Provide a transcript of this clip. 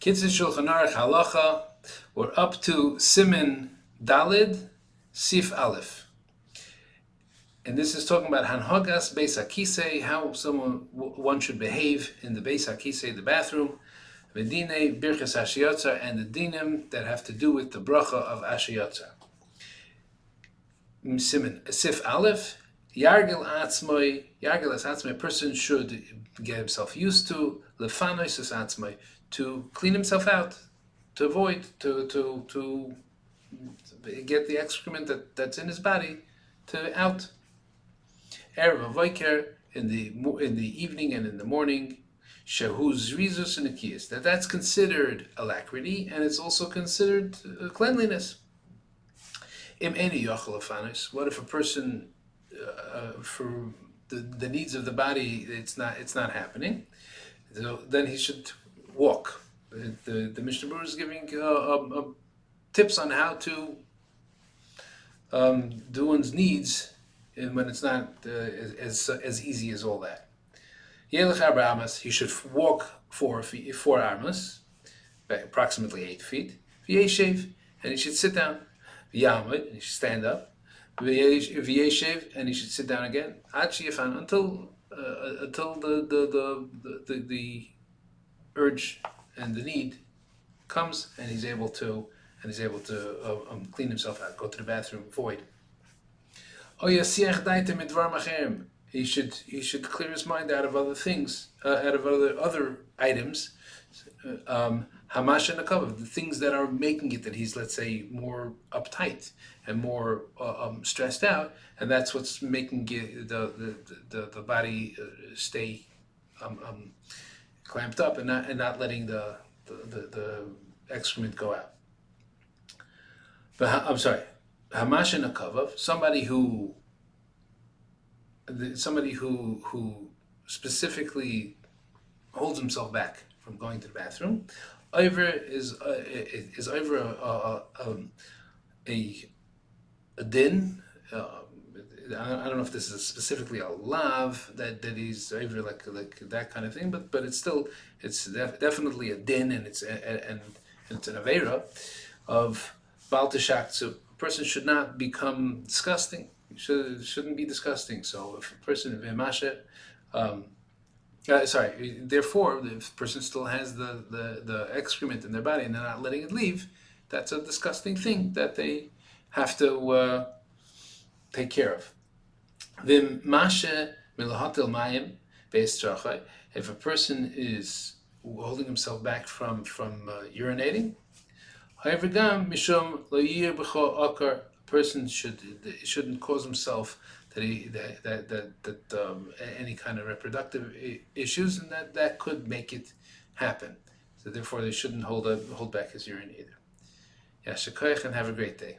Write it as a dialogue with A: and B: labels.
A: Kitzur Shulchan Aruch Halacha. We're up to Siman Dalid Sif Aleph. And this is talking about Hanhogas Beis Akise, how someone one should behave in the Beis Akise, the bathroom, Vedine Birchas Ashiyotza, and the dinim that have to do with the bracha of Ashiyotza. Mm, Siman Sif Aleph, Yargil Atzmoi, Yargil Atzmoi, a person should get himself used to, Lefanois Atzmoi, to clean himself out, to avoid, to, to, to get the excrement that, that's in his body to out. Erev Avoiker in the in the evening and in the morning. Shehuz Rizus and Akiyas. That that's considered alacrity and it's also considered uh, cleanliness. Im eni What if a person, uh, for the, the needs of the body, it's not it's not happening. So then he should walk. The, the, Mishnah Berurah is giving uh, tips on how to um, do one's needs and when it's not uh, as, as easy as all that. He should walk four feet, four armas, approximately eight feet. And he should sit down. And he should stand up. And he should sit down again. Until uh, until the the, the the the urge and the need comes, and he's able to and he's able to uh, um, clean himself out, go to the bathroom, void. Oh he should he should clear his mind out of other things, uh, out of other other items. Um, Hamash and the things that are making it that he's, let's say, more uptight and more uh, um, stressed out, and that's what's making the the the, the body uh, stay um, um, clamped up and not and not letting the the, the, the excrement go out. But I'm sorry, Hamash and Akavav, somebody who somebody who who specifically holds himself back from going to the bathroom. Over is uh, is over a a, um, a, a din. Uh, I don't know if this is specifically a lav that, that he's over like like that kind of thing, but but it's still it's def- definitely a din and it's a, a, and it's an avera of baltashak. So a person should not become disgusting should, shouldn't be disgusting. So if a person v'mashe, um, uh, sorry, therefore, if a person still has the, the, the excrement in their body and they're not letting it leave, that's a disgusting thing that they have to uh, take care of. V'mashe milahatil mayim if a person is holding himself back from from uh, urinating, however, gam mishum lo akar A person should shouldn't cause himself that he that that that, that um, any kind of reproductive issues, and that that could make it happen. So therefore, they shouldn't hold a, hold back his urine either. Yeah, and have a great day.